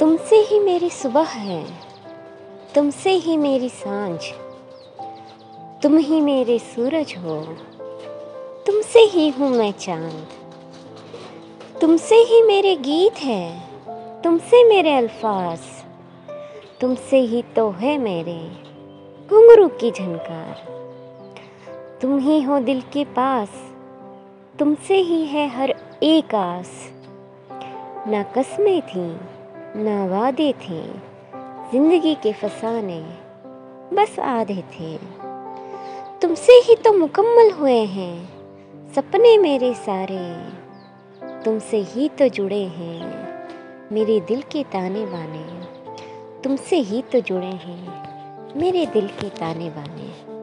तुमसे ही मेरी सुबह है। तुमसे ही मेरी साँझ। तुम ही मेरे सूरज हो। तुमसे ही हूँ मैं चाँद। तुमसे ही मेरे गीत है। तुमसे मेरे अल्फाज। तुमसे ही तो है मेरे घुंघरू की झनकार। तुम ही हो दिल के पास। तुमसे ही है हर एक आस। ना कस्में थी। ना वादे थे। ज़िंदगी के फसाने बस आधे थे। तुमसे ही तो मुकम्मल हुए हैं सपने मेरे सारे। तुमसे ही तो जुड़े हैं मेरे दिल के ताने बाने। तुमसे ही तो जुड़े हैं मेरे दिल के ताने बाने।